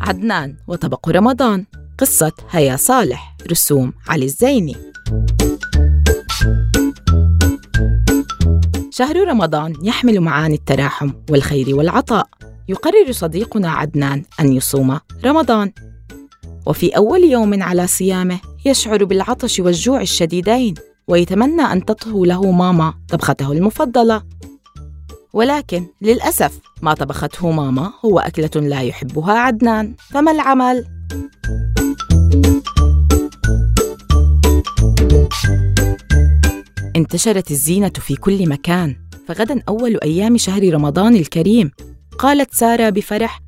عدنان وطبق رمضان. قصة هيا صالح رسوم علي الزيني. شهر رمضان يحمل معاني التراحم والخير والعطاء. يقرر صديقنا عدنان أن يصوم رمضان. وفي أول يوم على صيامه يشعر بالعطش والجوع الشديدين ويتمنى أن تطهو له ماما طبخته المفضلة. ولكن للأسف ما طبخته ماما هو أكلة لا يحبها عدنان. فما العمل؟ انتشرت الزينة في كل مكان فغدا أول أيام شهر رمضان الكريم. قالت سارة بفرح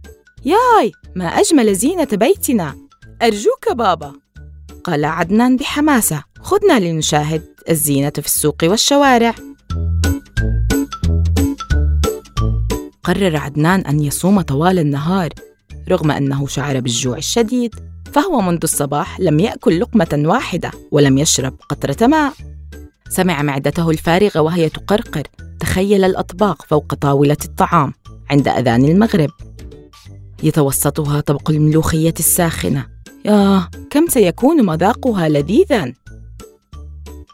ياي ما أجمل زينة بيتنا. أرجوك بابا. قال عدنان بحماسة خذنا لنشاهد الزينة في السوق والشوارع. قرر عدنان أن يصوم طوال النهار رغم أنه شعر بالجوع الشديد فهو منذ الصباح لم يأكل لقمة واحدة ولم يشرب قطرة ماء. سمع معدته الفارغة وهي تقرقر تخيل الأطباق فوق طاولة الطعام عند أذان المغرب. يتوسطها طبق الملوخية الساخنة. ياه كم سيكون مذاقها لذيذا.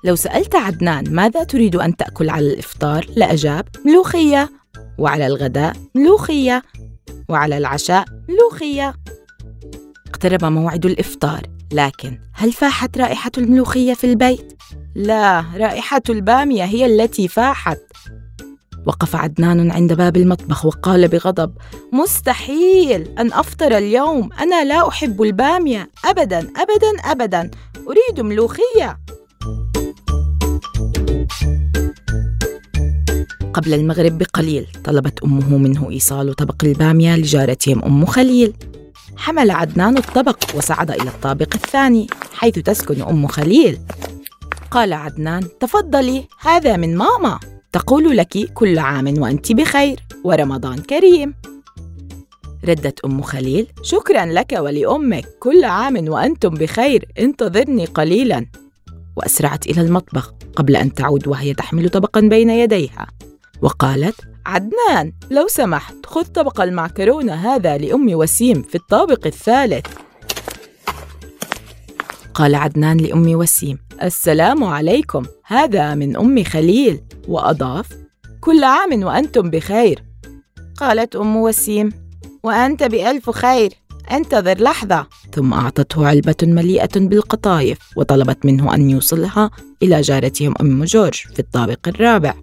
لو سألت عدنان ماذا تريد أن تأكل على الإفطار لأجاب ملوخية. وعلى الغداء ملوخية وعلى العشاء ملوخية. اقترب موعد الإفطار لكن هل فاحت رائحة الملوخية في البيت؟ لا رائحة البامية هي التي فاحت. وقف عدنان عند باب المطبخ وقال بغضب مستحيل أن أفطر اليوم أنا لا أحب البامية ابدا ابدا ابدا أريد ملوخية. قبل المغرب بقليل طلبت أمه منه إيصال طبق البامية لجارتهم أم خليل. حمل عدنان الطبق وصعد إلى الطابق الثاني حيث تسكن أم خليل. قال عدنان تفضلي هذا من ماما. تقول لك كل عام وأنت بخير ورمضان كريم. ردت أم خليل شكرا لك ولأمك كل عام وأنتم بخير انتظرني قليلا. وأسرعت إلى المطبخ قبل أن تعود وهي تحمل طبقا بين يديها. وقالت عدنان لو سمحت خذ طبق المعكرونة هذا لأم وسيم في الطابق الثالث. قال عدنان لأم وسيم السلام عليكم هذا من أم خليل. وأضاف كل عام وأنتم بخير. قالت أم وسيم وأنت بألف خير انتظر لحظة. ثم أعطته علبة مليئة بالقطايف وطلبت منه أن يوصلها إلى جارتهم أم جورج في الطابق الرابع.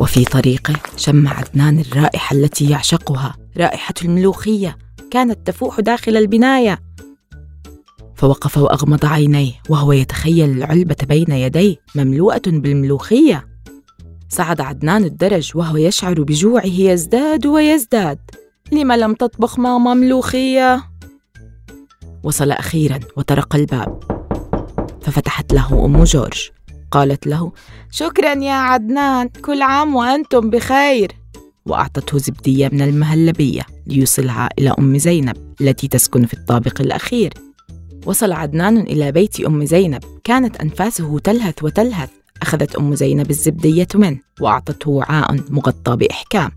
وفي طريقه شم عدنان الرائحة التي يعشقها رائحة الملوخية كانت تفوح داخل البناية. فوقف وأغمض عينيه وهو يتخيل العلبة بين يديه مملوءة بالملوخية. صعد عدنان الدرج وهو يشعر بجوعه يزداد ويزداد. لم لم تطبخ ماما ملوخية؟ وصل أخيرا وطرق الباب. ففتحت له أم جورج. قالت له شكرا يا عدنان كل عام وأنتم بخير. وأعطته زبدية من المهلبية ليوصلها إلى أم زينب التي تسكن في الطابق الأخير. وصل عدنان إلى بيت أم زينب. كانت أنفاسه تلهث وتلهث. أخذت أم زينب الزبدية منه وأعطته وعاء مغطى بإحكام.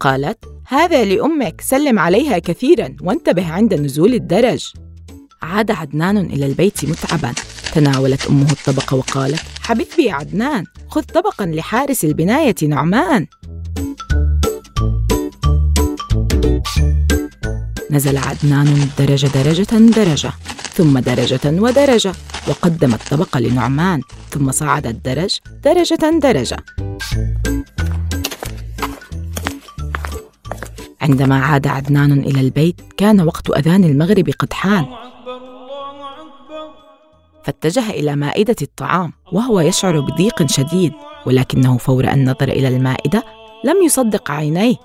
قالت هذا لأمك سلم عليها كثيرا وانتبه عند نزول الدرج. عاد عدنان إلى البيت متعبا. تناولت أمه الطبق وقالت حبيبي يا عدنان خذ طبقا لحارس البناية نعمان. نزل عدنان الدرجة درجة درجة ثم درجة ودرجة. وقدم الطبق لنعمان ثم صعد الدرج درجة درجة. عندما عاد عدنان إلى البيت كان وقت أذان المغرب قد حان. فاتجه إلى مائدة الطعام وهو يشعر بضيق شديد ولكنه فور أن نظر إلى المائدة لم يصدق عينيه.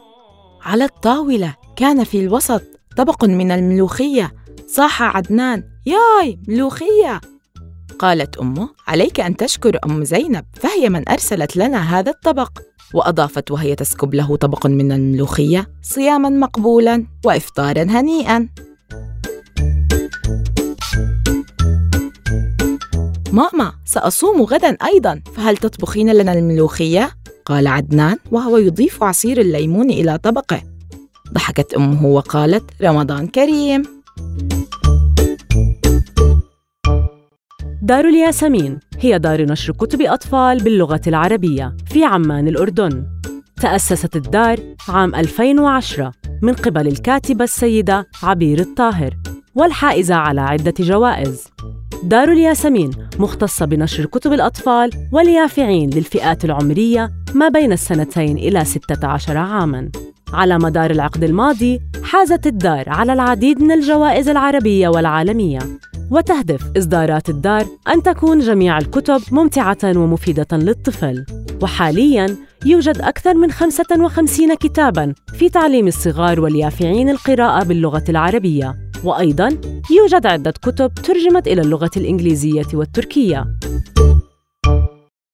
على الطاولة كان في الوسط طبق من الملوخية. صاح عدنان ياي ملوخية! قالت أمه عليك أن تشكر أم زينب فهي من أرسلت لنا هذا الطبق. وأضافت وهي تسكب له طبق من الملوخية صياما مقبولا وإفطارا هنيئا. ماما سأصوم غدا أيضا فهل تطبخين لنا الملوخية؟ قال عدنان وهو يضيف عصير الليمون إلى طبقه. ضحكت أمه وقالت رمضان كريم. دار الياسمين هي دار نشر كتب أطفال باللغة العربية في عمان الأردن. تأسست الدار عام 2010 من قبل الكاتبة السيدة عبير الطاهر والحائزة على عدة جوائز. دار الياسمين مختصة بنشر كتب الأطفال واليافعين للفئات العمرية ما بين السنتين إلى 16 عاماً. على مدار العقد الماضي حازت الدار على العديد من الجوائز العربية والعالمية. وتهدف إصدارات الدار أن تكون جميع الكتب ممتعة ومفيدة للطفل. وحالياً يوجد أكثر من 55 كتاباً في تعليم الصغار واليافعين القراءة باللغة العربية. وأيضاً يوجد عدة كتب ترجمت إلى اللغة الإنجليزية والتركية.